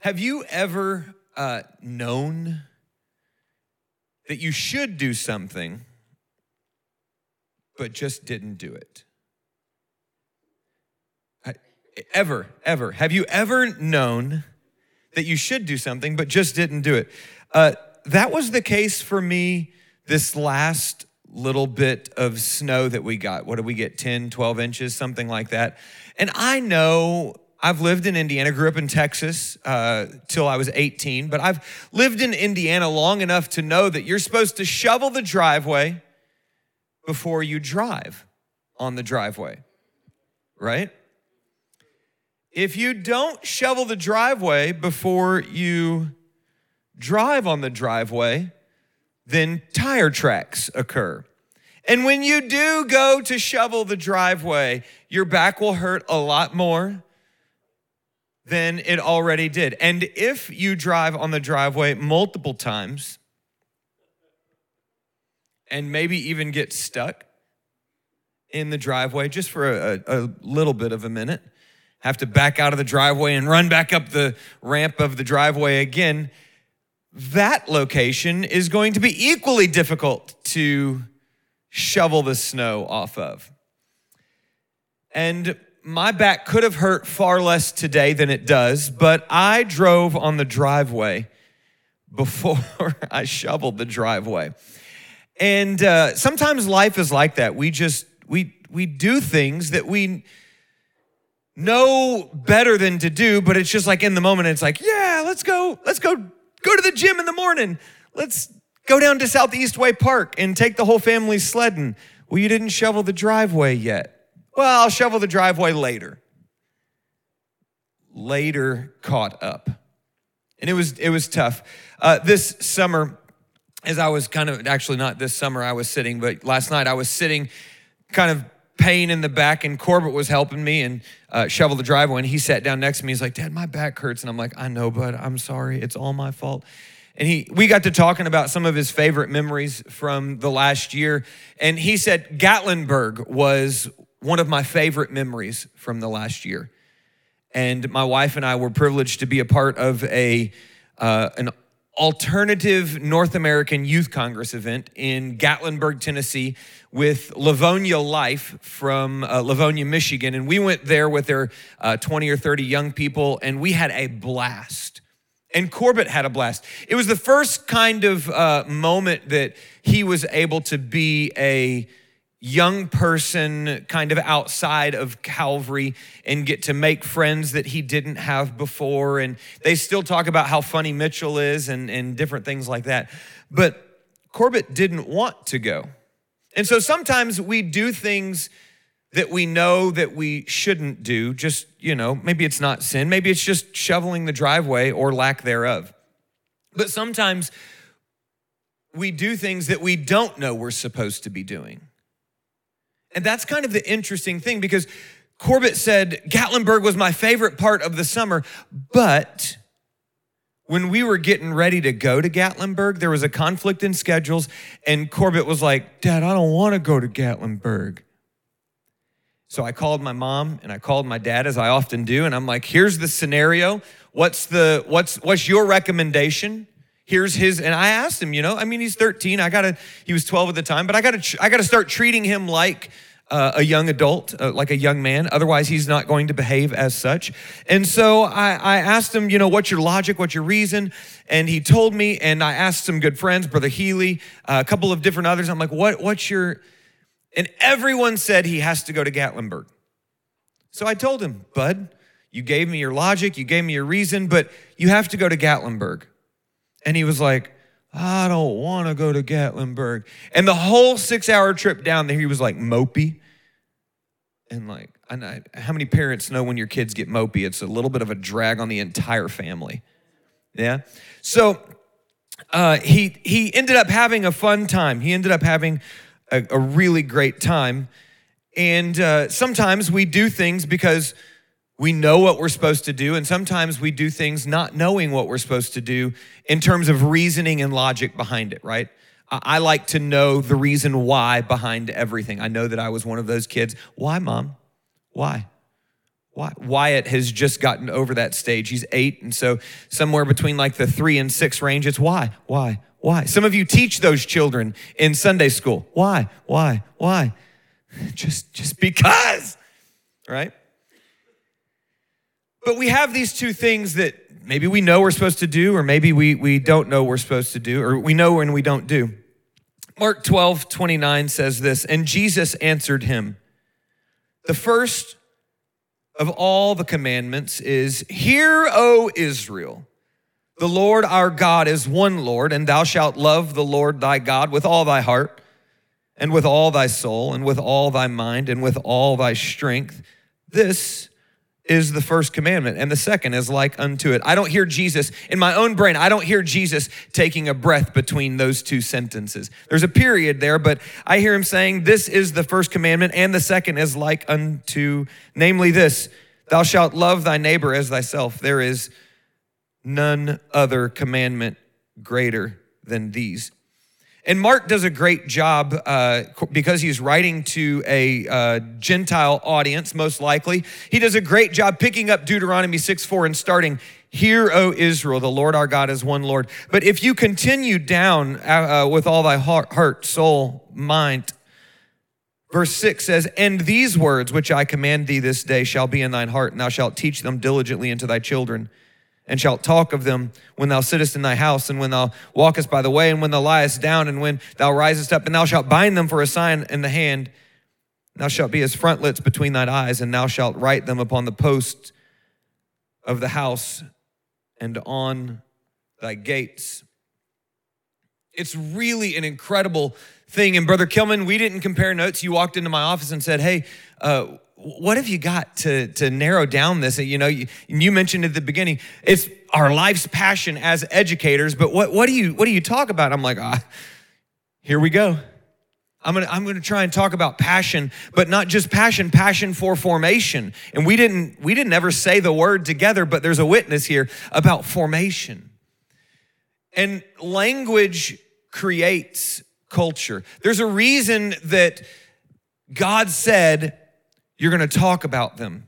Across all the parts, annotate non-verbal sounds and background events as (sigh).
Have you ever uh, known that you should do something, but just didn't do it? Ever, ever. Have you ever known that you should do something, but just didn't do it? Uh, that was the case for me this last little bit of snow that we got. What did we get? 10, 12 inches, something like that. And I know I've lived in Indiana, grew up in Texas uh, till I was 18, but I've lived in Indiana long enough to know that you're supposed to shovel the driveway before you drive on the driveway, right? If you don't shovel the driveway before you drive on the driveway, then tire tracks occur. And when you do go to shovel the driveway, your back will hurt a lot more than it already did. And if you drive on the driveway multiple times and maybe even get stuck in the driveway just for a, a, little bit of a minute, have to back out of the driveway and run back up the ramp of the driveway again, that location is going to be equally difficult to shovel the snow off of. And my back could have hurt far less today than it does, but I drove on the driveway before (laughs) I shoveled the driveway. And uh, sometimes life is like that. We just we we do things that we know better than to do, but it's just like in the moment, it's like, yeah, let's go, let's go go to the gym in the morning. Let's go down to Southeastway Park and take the whole family sledding. Well, you didn't shovel the driveway yet. Well, I'll shovel the driveway later. Later caught up. And it was it was tough. Uh, this summer, as I was kind of actually not this summer I was sitting, but last night I was sitting kind of pain in the back, and Corbett was helping me and uh, shovel the driveway. And he sat down next to me. He's like, "Dad, my back hurts," and I'm like, "I know, bud. I'm sorry. It's all my fault." And he, we got to talking about some of his favorite memories from the last year. And he said Gatlinburg was one of my favorite memories from the last year. And my wife and I were privileged to be a part of a uh, an alternative North American Youth Congress event in Gatlinburg, Tennessee, with Livonia Life from uh, Livonia, Michigan. And we went there with their uh, 20 or 30 young people, and we had a blast. And Corbett had a blast. It was the first kind of uh, moment that he was able to be a young person kind of outside of Calvary and get to make friends that he didn't have before. And they still talk about how funny Mitchell is and, and different things like that. But Corbett didn't want to go. And so sometimes we do things that we know that we shouldn't do. Just, you know, maybe it's not sin, maybe it's just shoveling the driveway or lack thereof. But sometimes we do things that we don't know we're supposed to be doing. And that's kind of the interesting thing because Corbett said Gatlinburg was my favorite part of the summer, but when we were getting ready to go to Gatlinburg, there was a conflict in schedules, and Corbett was like, Dad, I don't want to go to Gatlinburg. So I called my mom and I called my dad as I often do and I'm like here's the scenario what's the what's what's your recommendation here's his and I asked him you know I mean he's 13 I got to he was 12 at the time but I got to I got to start treating him like uh, a young adult, uh, like a young man. Otherwise, he's not going to behave as such. And so I, I, asked him, you know, what's your logic? What's your reason? And he told me, and I asked some good friends, Brother Healy, uh, a couple of different others. I'm like, what, what's your, and everyone said he has to go to Gatlinburg. So I told him, Bud, you gave me your logic, you gave me your reason, but you have to go to Gatlinburg. And he was like, I don't want to go to Gatlinburg. And the whole six hour trip down there, he was like mopey. And like, I, how many parents know when your kids get mopey? It's a little bit of a drag on the entire family. Yeah. So uh, he he ended up having a fun time. He ended up having a, a really great time. And uh, sometimes we do things because we know what we're supposed to do, and sometimes we do things not knowing what we're supposed to do in terms of reasoning and logic behind it, right? I like to know the reason why behind everything. I know that I was one of those kids. Why, mom? Why? Why? Wyatt has just gotten over that stage. He's eight, and so somewhere between like the three and six range, it's why, why, why. Some of you teach those children in Sunday school. Why, why, why? (sighs) Just, just because, right? But we have these two things that maybe we know we're supposed to do, or maybe we, we don't know we're supposed to do, or we know and we don't do. Mark 12, 29 says this, and Jesus answered him, The first of all the commandments is, Hear, O Israel, the Lord our God is one Lord, and thou shalt love the Lord thy God with all thy heart, and with all thy soul, and with all thy mind, and with all thy strength. This is the first commandment, and the second is like unto it. I don't hear Jesus, in my own brain, I don't hear Jesus taking a breath between those two sentences. There's a period there, but I hear him saying, This is the first commandment, and the second is like unto, namely this, Thou shalt love thy neighbor as thyself. There is none other commandment greater than these. And Mark does a great job uh, because he's writing to a uh, Gentile audience, most likely. He does a great job picking up Deuteronomy 6 4 and starting, Hear, O Israel, the Lord our God is one Lord. But if you continue down uh, uh with all thy heart, heart, soul, mind, verse 6 says, And these words which I command thee this day shall be in thine heart, and thou shalt teach them diligently unto thy children and shalt talk of them when thou sittest in thy house, and when thou walkest by the way, and when thou liest down, and when thou risest up, and thou shalt bind them for a sign in the hand. Thou shalt be as frontlets between thine eyes, and thou shalt write them upon the posts of the house and on thy gates. It's really an incredible thing. And Brother Kilman, we didn't compare notes. You walked into my office and said, Hey, uh, what have you got to, to narrow down this? You know, you, you mentioned at the beginning, it's our life's passion as educators, but what, what, do, you, what do you talk about? I'm like, ah, here we go. I'm gonna, I'm gonna try and talk about passion, but not just passion, passion for formation. And we didn't, we didn't ever say the word together, but there's a witness here about formation. And language creates culture. There's a reason that God said, you're going to talk about them.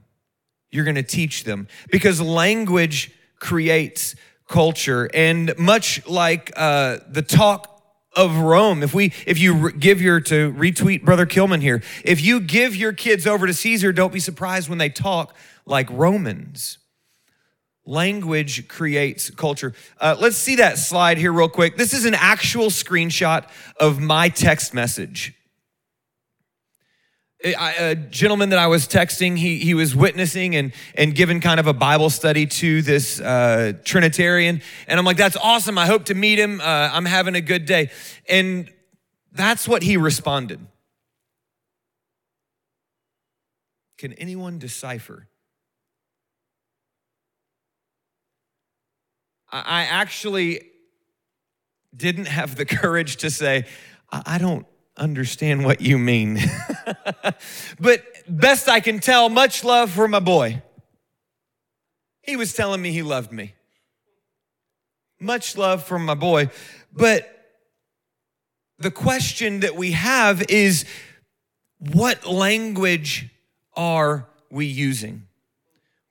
You're going to teach them because language creates culture. And much like uh, the talk of Rome, if we, if you give your, to retweet Brother Kilman here, if you give your kids over to Caesar, don't be surprised when they talk like Romans. Language creates culture. Uh, let's see that slide here, real quick. This is an actual screenshot of my text message a gentleman that I was texting, he, he was witnessing and, and giving kind of a Bible study to this uh, Trinitarian. And I'm like, that's awesome. I hope to meet him. Uh, I'm having a good day. And that's what he responded. Can anyone decipher? I actually didn't have the (laughs) courage to say, I don't understand what you mean. (laughs) but best I can tell, much love for my boy. He was telling me he loved me. Much love for my boy. But the question that we have is what language are we using?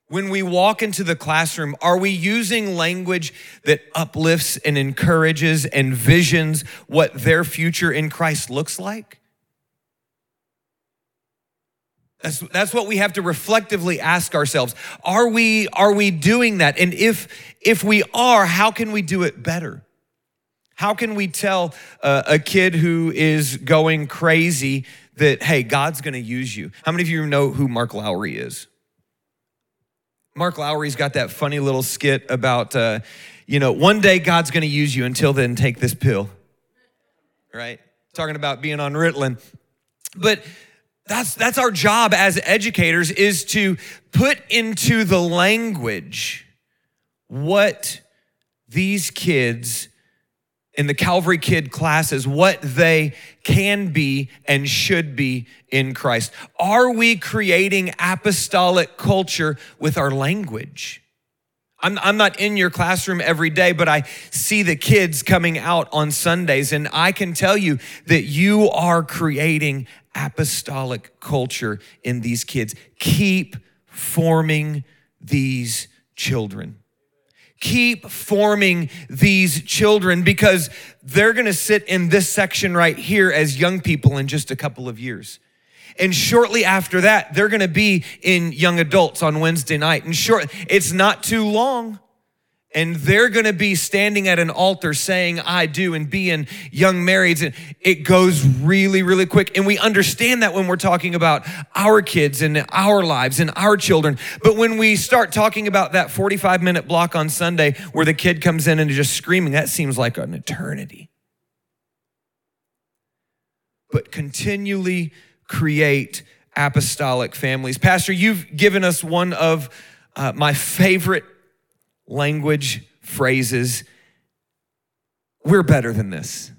When we walk into the classroom, are we using language that uplifts and encourages and visions what their future in Christ looks like? That's, that's what we have to reflectively ask ourselves. Are we, are we doing that? And if, if we are, how can we do it better? How can we tell uh, a kid who is going crazy that, hey, God's gonna use you? How many of you know who Mark Lowry is? Mark Lowry's got that funny little skit about, uh, you know, one day God's going to use you. Until then, take this pill. Right? Talking about being on Ritalin. But that's that's our job as educators is to put into the language what these kids in the Calvary Kid classes what they can be and should be in Christ. Are we creating apostolic culture with our language? I'm, I'm not in your classroom every day, but I see the kids coming out on Sundays, and I can tell you that you are creating apostolic culture in these kids. Keep forming these children. Keep forming these children because they're gonna sit in this section right here as young people in just a couple of years. And shortly after that, they're gonna be in young adults on Wednesday night. And short, it's not too long and they're going to be standing at an altar saying i do and being young marrieds. And it goes really really quick. And we understand that when we're talking about our kids and our lives and our children. But when we start talking about that 45 minute block on sunday where the kid comes in and is just screaming that seems like an eternity. But continually create apostolic families. Pastor you've given us one of uh, my favorite language, phrases. We're better than this.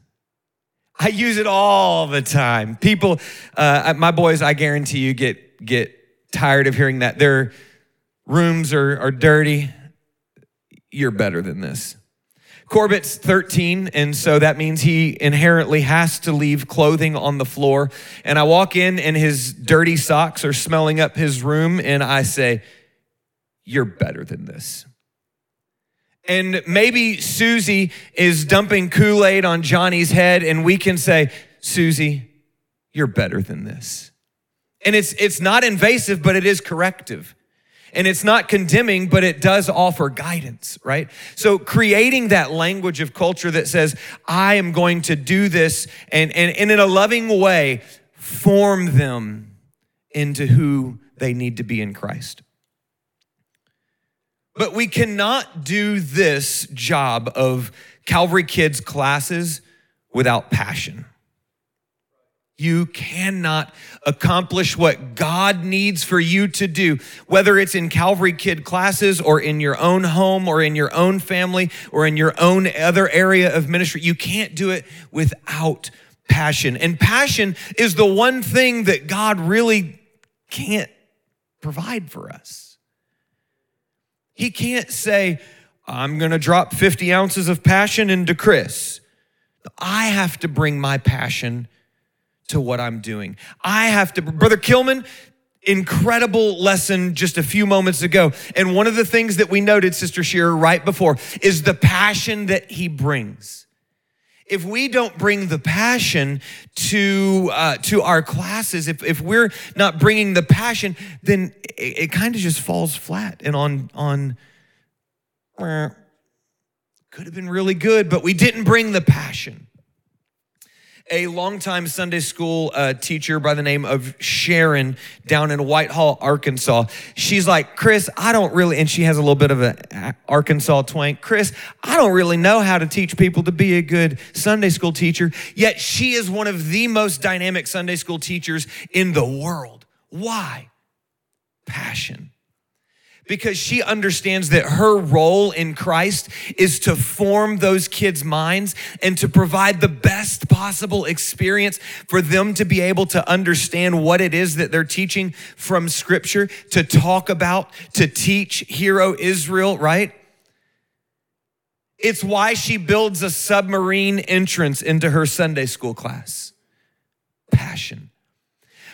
I use it all the time. People, uh, my boys, I guarantee you get get tired of hearing that. Their rooms are, are dirty. You're better than this. Corbett's 13, and so that means he inherently has to leave clothing on the floor. And I walk in, and his dirty socks are smelling up his room, and I say, You're better than this. And maybe Susie is dumping Kool Aid on Johnny's head, and we can say, Susie, you're better than this. And it's, it's not invasive, but it is corrective. And it's not condemning, but it does offer guidance, right? So creating that language of culture that says, I am going to do this and, and, and in a loving way, form them into who they need to be in Christ. But we cannot do this job of Calvary Kids classes without passion. You cannot accomplish what God needs for you to do, whether it's in Calvary Kid classes or in your own home or in your own family or in your own other area of ministry. You can't do it without passion. And passion is the one thing that God really can't provide for us. He can't say, I'm going to drop 50 ounces of passion into Chris. I have to bring my passion to what I'm doing. I have to, Brother Kilman, incredible lesson just a few moments ago. And one of the things that we noted, Sister Shearer, right before, is the passion that he brings. If we don't bring the passion to uh, to our classes, if, if we're not bringing the passion, then it, it kind of just falls flat and on on. Could have been really good, but we didn't bring the passion a longtime Sunday school uh, teacher by the name of Sharon down in Whitehall, Arkansas. She's like, Chris, I don't really, and she has a little bit of an Arkansas twang. Chris, I don't really know how to teach people to be a good Sunday school teacher, yet she is one of the most dynamic Sunday school teachers in the world. Why? Passion because she understands that her role in Christ is to form those kids' minds and to provide the best possible experience for them to be able to understand what it is that they're teaching from Scripture, to talk about, to teach Hero Israel, right? It's why she builds a submarine entrance into her Sunday school class. Passion.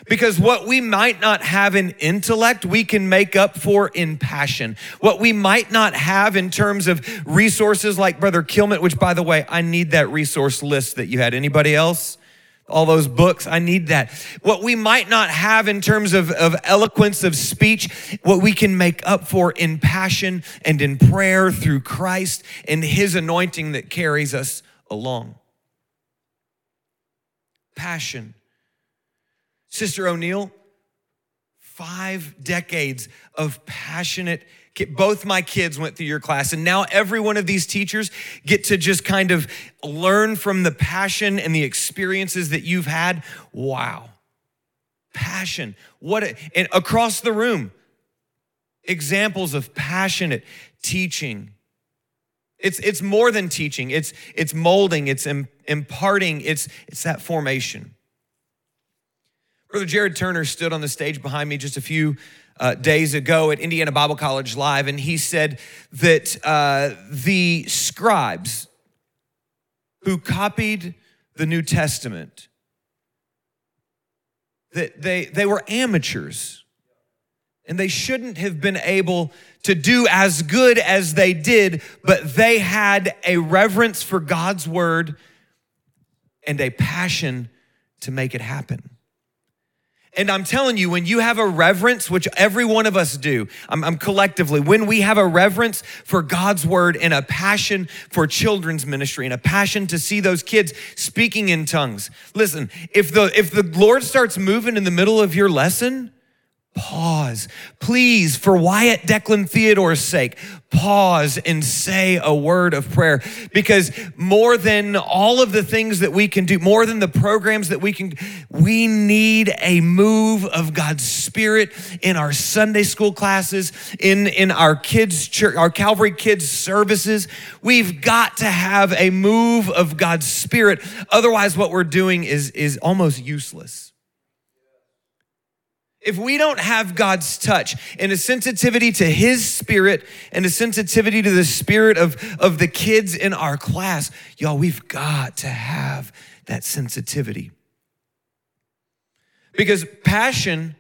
Because what we might not have in intellect, we can make up for in passion. What we might not have in terms of resources like Brother Kilman, which by the way, I need that resource list that you had. Anybody else? all those books. I need that. What we might not have in terms of, of eloquence of speech, what we can make up for in passion and in prayer through Christ and His anointing that carries us along. Passion. Sister O'Neill, five decades of passionate both my kids went through your class and now every one of these teachers get to just kind of learn from the passion and the experiences that you've had. Wow. Passion. What a, and across the room examples of passionate teaching. It's it's more than teaching. It's it's molding. It's imparting. It's it's that formation Brother Jared Turner stood on the stage behind me just a few uh, days ago at Indiana Bible College Live, and he said that uh, the scribes who copied the New Testament that they, they were amateurs. and they shouldn't have been able to do as good as they did, but they had a reverence for God's word and a passion to make it happen. And I'm telling you, when you have a reverence, which every one of us do, I'm, I'm, collectively, when we have a reverence for God's word and a passion for children's ministry and a passion to see those kids speaking in tongues. Listen, if the if the Lord starts moving in the middle of your lesson, pause. Please, for Wyatt Declan Theodore's sake, pause and say a word of prayer because more than all of the things that we can do, more than the programs that we can, we need a move of God's Spirit in our Sunday school classes, in, in our kids' church, our Calvary kids' services. We've got to have a move of God's Spirit. Otherwise, what we're doing is, is almost useless. If we don't have God's touch and a sensitivity to His spirit and a sensitivity to the spirit of, of the kids in our class, y'all, we've got to have that sensitivity. Because passion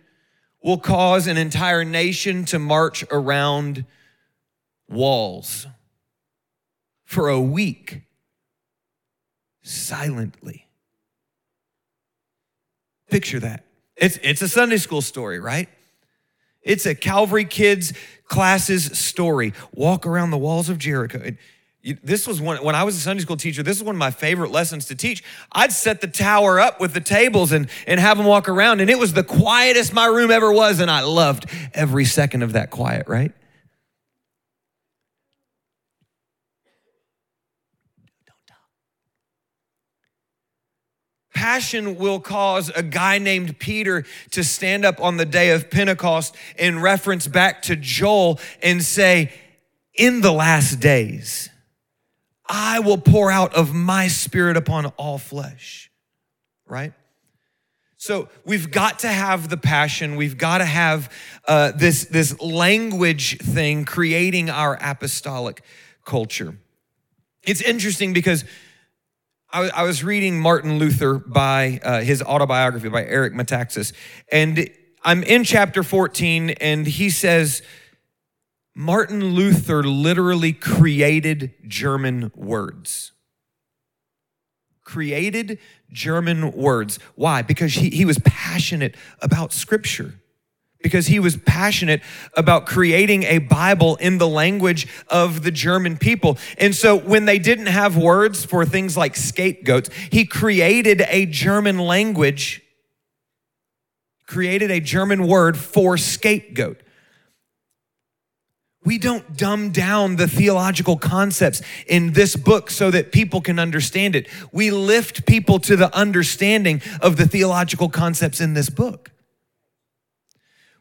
will cause an entire nation to march around walls for a week silently. Picture that. It's, it's a Sunday school story, right? It's a Calvary Kids classes story. Walk around the walls of Jericho. This was one, when I was a Sunday school teacher, this is one of my favorite lessons to teach. I'd set the tower up with the tables and, and have them walk around, and it was the quietest my room ever was, and I loved every second of that quiet, right? Passion will cause a guy named Peter to stand up on the day of Pentecost and reference back to Joel and say, In the last days, I will pour out of my spirit upon all flesh. Right? So we've got to have the passion. We've got to have uh, this, this language thing creating our apostolic culture. It's interesting because I, was reading Martin Luther by uh, his autobiography by Eric Metaxas, and I'm in chapter 14, and he says, Martin Luther literally created German words. Created German words. Why? Because he, he was passionate about scripture because he was passionate about creating a Bible in the language of the German people. And so when they didn't have words for things like scapegoats, he created a German language, created a German word for scapegoat. We don't dumb down the theological concepts in this book so that people can understand it. We lift people to the understanding of the theological concepts in this book.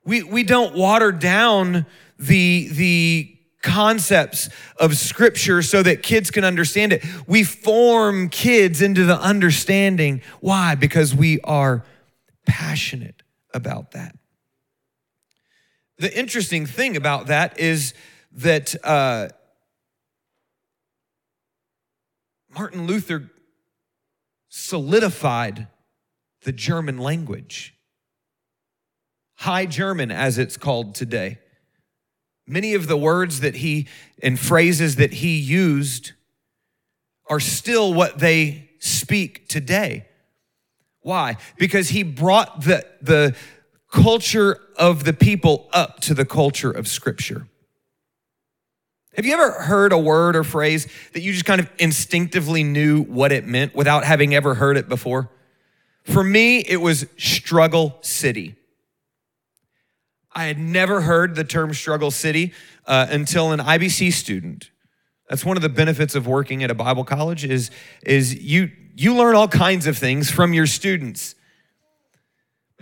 We, we don't water down the, the concepts of scripture so that kids can understand it. We form kids into the understanding. Why? Because we are passionate about that. The interesting thing about that is that uh, Martin Luther solidified the German language. High German, as it's called today. Many of the words that he and phrases that he used are still what they speak today. Why? Because he brought the, the culture of the people up to the culture of Scripture. Have you ever heard a word or phrase that you just kind of instinctively knew what it meant without having ever heard it before? For me, it was struggle city. I had never heard the term struggle city uh, until an IBC student. That's one of the benefits of working at a Bible college is, is you, you learn all kinds of things from your students.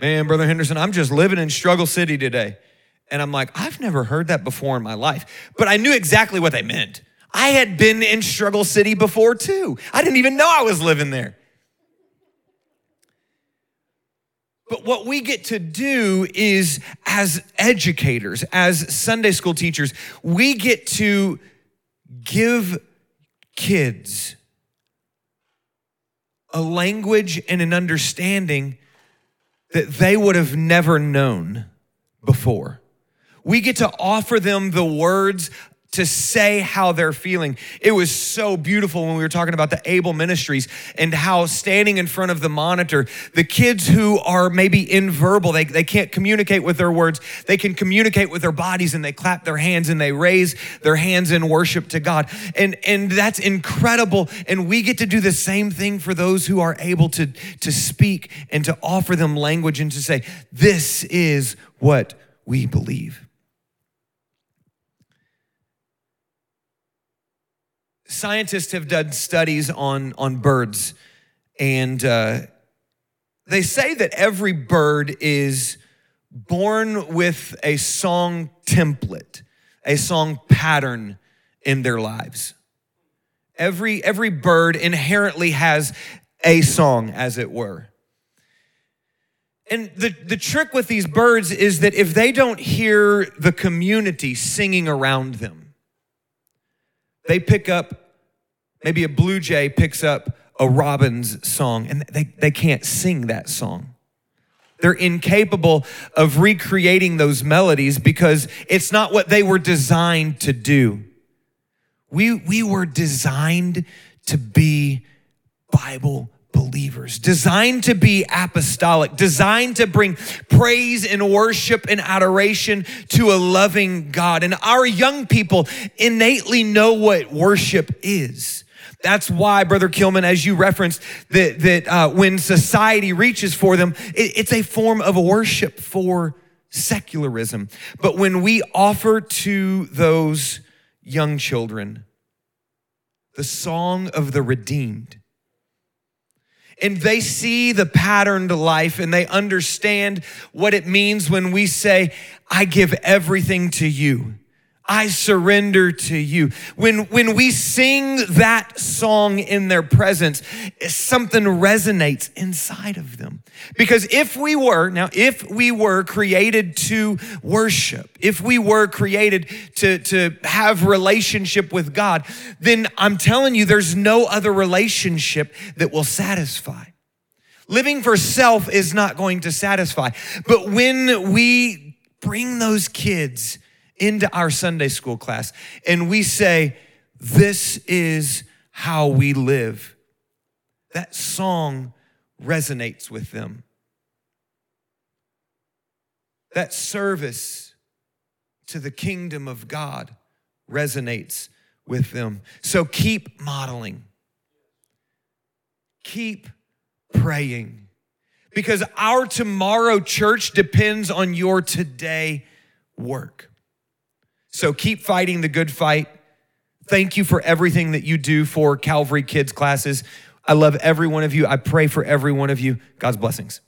Man, Brother Henderson, I'm just living in struggle city today. And I'm like, I've never heard that before in my life. But I knew exactly what they meant. I had been in struggle city before too. I didn't even know I was living there. But what we get to do is, as educators, as Sunday school teachers, we get to give kids a language and an understanding that they would have never known before. We get to offer them the words to say how they're feeling. It was so beautiful when we were talking about the Able Ministries and how standing in front of the monitor, the kids who are maybe inverbal, they, they can't communicate with their words, they can communicate with their bodies and they clap their hands and they raise their hands in worship to God. And, and that's incredible. And we get to do the same thing for those who are able to, to speak and to offer them language and to say, this is what we believe. Scientists have done studies on, on birds, and uh, they say that every bird is born with a song template, a song pattern in their lives. Every, every bird inherently has a song, as it were. And the, the trick with these birds is that if they don't hear the community singing around them, they pick up Maybe a blue jay picks up a robin's song and they, they can't sing that song. They're incapable of recreating those melodies because it's not what they were designed to do. We, we were designed to be Bible believers, designed to be apostolic, designed to bring praise and worship and adoration to a loving God. And our young people innately know what worship is. That's why, Brother Kilman, as you referenced, that, that uh, when society reaches for them, it, it's a form of worship for secularism. But when we offer to those young children the song of the redeemed, and they see the patterned life and they understand what it means when we say, I give everything to you. I surrender to you. When, when we sing that song in their presence, something resonates inside of them. Because if we were, now, if we were created to worship, if we were created to, to have relationship with God, then I'm telling you, there's no other relationship that will satisfy. Living for self is not going to satisfy. But when we bring those kids into our Sunday school class and we say, This is how we live, that song resonates with them. That service to the kingdom of God resonates with them. So keep modeling, keep praying, because our tomorrow church depends on your today work. So keep fighting the good fight. Thank you for everything that you do for Calvary Kids classes. I love every one of you. I pray for every one of you. God's blessings.